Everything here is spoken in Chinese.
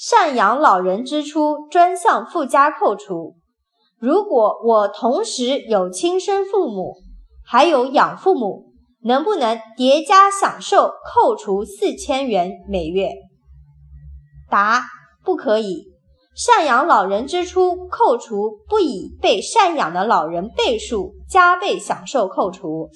赡养老人支出专项附加扣除。如果我同时有亲生父母还有养父母能不能叠加享受扣除四千元每月？答不可以。赡养老人支出扣除不以被赡养的老人倍数加倍享受扣除。